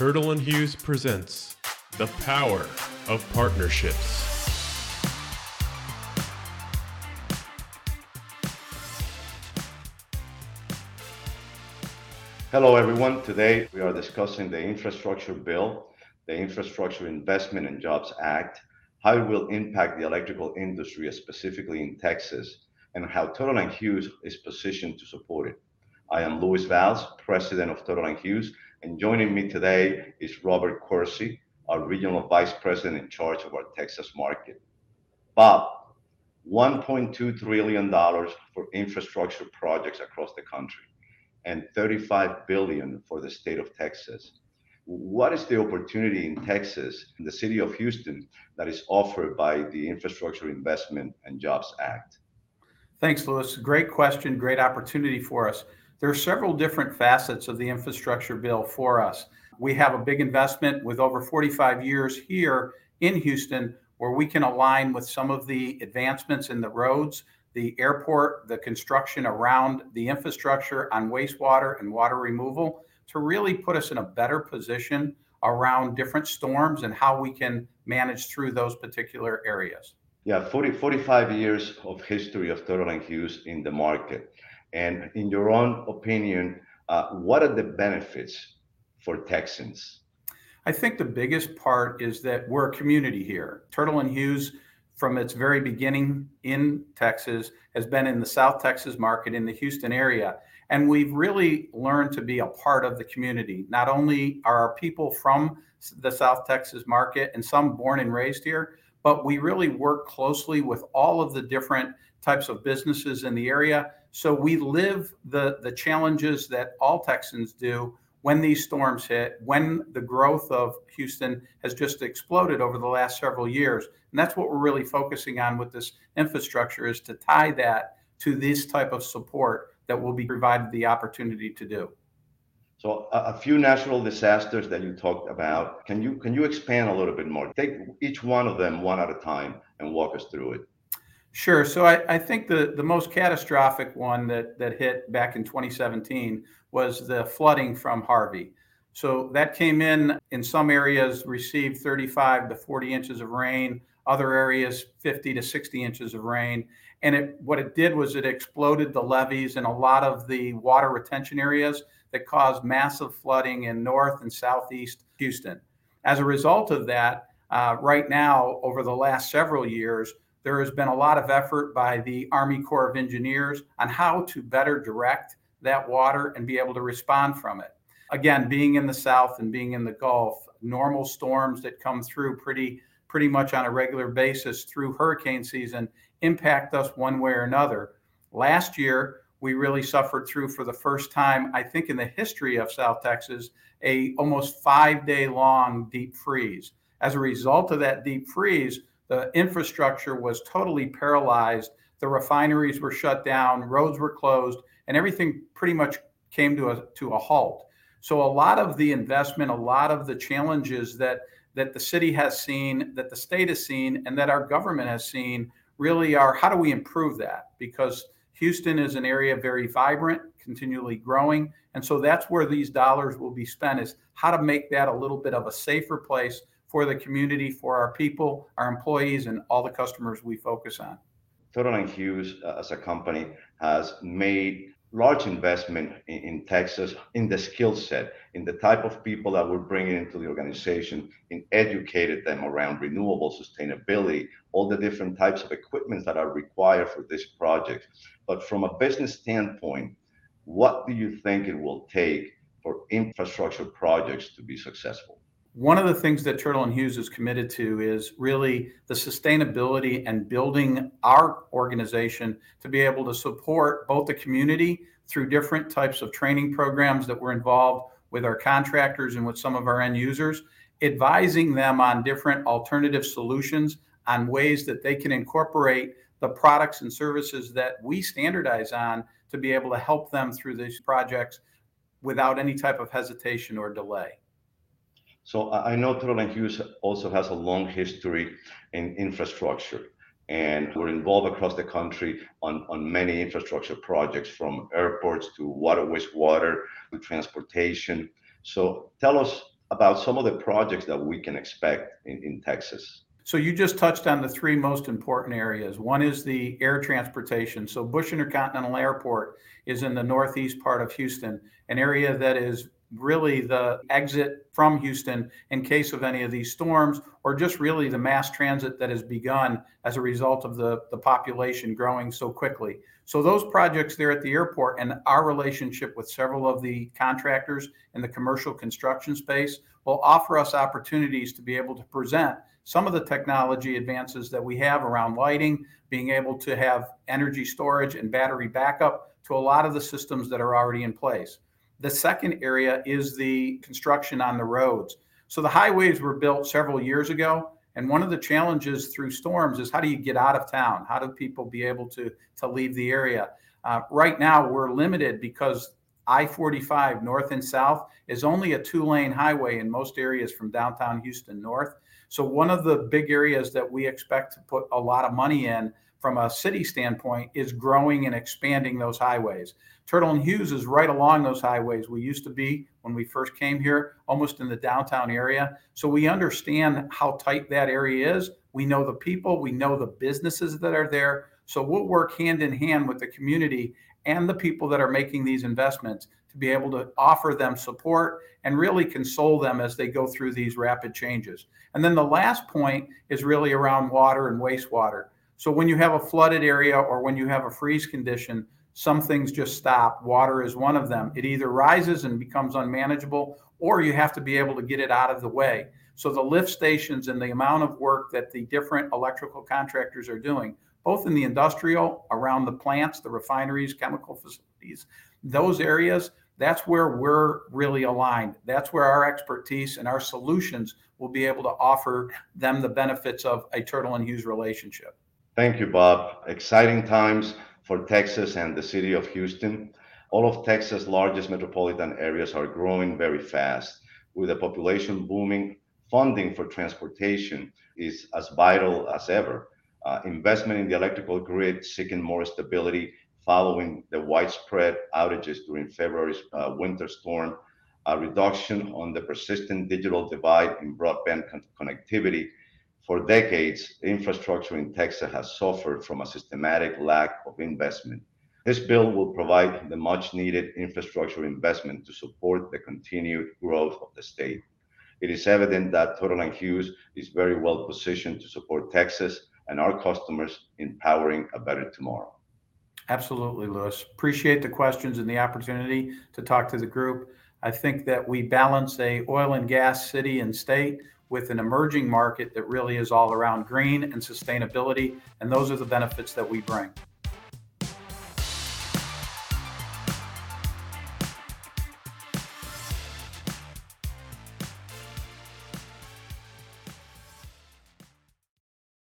Turtle and Hughes presents The Power of Partnerships. Hello, everyone. Today we are discussing the infrastructure bill, the Infrastructure Investment and Jobs Act, how it will impact the electrical industry, specifically in Texas, and how Turtle and Hughes is positioned to support it. I am Louis Valls, President of Turtle and Hughes, and joining me today is Robert Courcy, our Regional Vice President in charge of our Texas market. Bob, $1.2 trillion for infrastructure projects across the country and 35 billion for the state of Texas. What is the opportunity in Texas, in the city of Houston, that is offered by the Infrastructure Investment and Jobs Act? Thanks, Luis. Great question, great opportunity for us. There are several different facets of the infrastructure bill for us. We have a big investment with over 45 years here in Houston where we can align with some of the advancements in the roads, the airport, the construction around the infrastructure on wastewater and water removal to really put us in a better position around different storms and how we can manage through those particular areas. Yeah, 40, 45 years of history of Turtle and Hughes in the market. And in your own opinion, uh, what are the benefits for Texans? I think the biggest part is that we're a community here. Turtle and Hughes, from its very beginning in Texas, has been in the South Texas market in the Houston area. And we've really learned to be a part of the community. Not only are our people from the South Texas market and some born and raised here, but we really work closely with all of the different types of businesses in the area. So we live the, the challenges that all Texans do when these storms hit, when the growth of Houston has just exploded over the last several years. And that's what we're really focusing on with this infrastructure is to tie that to this type of support that will be provided the opportunity to do. So a, few natural disasters that you talked about. Can you can you expand a little bit more? Take each one of them one at a time and walk us through it. Sure. So I, I think the, the most catastrophic one that, that hit back in 2017 was the flooding from Harvey. So that came in in some areas received 35 to 40 inches of rain, other areas 50 to 60 inches of rain. And it, what it did was it exploded the levees in a lot of the water retention areas that caused massive flooding in north and southeast Houston. As a result of that, uh, right now, over the last several years, there has been a lot of effort by the Army Corps of Engineers on how to better direct that water and be able to respond from it. Again, being in the South and being in the Gulf, normal storms that come through pretty pretty much on a regular basis through hurricane season impact us one way or another. Last year, we really suffered through for the first time, I think, in the history of South Texas, a almost five day long deep freeze. As a result of that deep freeze, the infrastructure was totally paralyzed. The refineries were shut down, roads were closed, and everything pretty much came to a to a halt. So a lot of the investment, a lot of the challenges that that the city has seen, that the state has seen, and that our government has seen really are how do we improve that? Because Houston is an area very vibrant, continually growing, and so that's where these dollars will be spent is how to make that a little bit of a safer place for the community, for our people, our employees, and all the customers we focus on. And Hughes, uh, as a company, has made large investment in, in, Texas in the skill set, in the type of people that we're bringing into the organization, in educated them around renewable sustainability, all the different types of equipment that are required for this project. But from a business standpoint, what do you think it will take for infrastructure projects to be successful? One of the things that Turtle and Hughes is committed to is really the sustainability and building our organization to be able to support both the community through different types of training programs that we're involved with our contractors and with some of our end users, advising them on different alternative solutions on ways that they can incorporate the products and services that we standardize on to be able to help them through these projects without any type of hesitation or delay. So I know Turtle and Hughes also has a long history in infrastructure, and we're involved across the country on, on many infrastructure projects from airports to water, wastewater, to transportation. So tell us about some of the projects that we can expect in, in Texas. So you just touched on the three most important areas. One is the air transportation. So Bush Intercontinental Airport is in the northeast part of Houston, an area that is really the exit from Houston in case of any of these storms, or just really the mass transit that has begun as a result of the, the population growing so quickly. So, those projects there at the airport and our relationship with several of the contractors in the commercial construction space will offer us opportunities to be able to present some of the technology advances that we have around lighting, being able to have energy storage and battery backup to a lot of the systems that are already in place. The second area is the construction on the roads. So the highways were built several years ago. And one of the challenges through storms is how do you get out of town? How do people be able to, to leave the area? Uh, right now, we're limited because I 45 north and south is only a two lane highway in most areas from downtown Houston north. So, one of the big areas that we expect to put a lot of money in from a city standpoint is growing and expanding those highways. Turtle and Hughes is right along those highways. We used to be, when we first came here, almost in the downtown area. So we understand how tight that area is. We know the people, we know the businesses that are there. So we'll work hand in hand with the community and the people that are making these investments to be able to offer them support and really console them as they go through these rapid changes. And then the last point is really around water and wastewater. So when you have a flooded area or when you have a freeze condition, some things just stop. Water is one of them. It either rises and becomes unmanageable, or you have to be able to get it out of the way. So the lift stations and the amount of work that the different electrical contractors are doing, both in the industrial, around the plants, the refineries, chemical facilities, those areas, that's where we're really aligned. That's where our expertise and our solutions will be able to offer them the benefits of a Turtle and Hughes relationship. Thank you, Bob. Exciting times for Texas and the city of Houston. All of Texas' largest metropolitan areas are growing very fast. With the population booming, funding for transportation is as vital as ever. Uh, investment in the electrical grid seeking more stability following the widespread outages during February's uh, winter storm, a reduction on the persistent digital divide in broadband con- connectivity for decades, infrastructure in Texas has suffered from a systematic lack of investment. This bill will provide the much needed infrastructure investment to support the continued growth of the state. It is evident that Turtle and Hughes is very well positioned to support Texas and our customers in powering a better tomorrow. Absolutely, Lewis. Appreciate the questions and the opportunity to talk to the group. I think that we balance a oil and gas city and state with an emerging market that really is all around green and sustainability. And those are the benefits that we bring.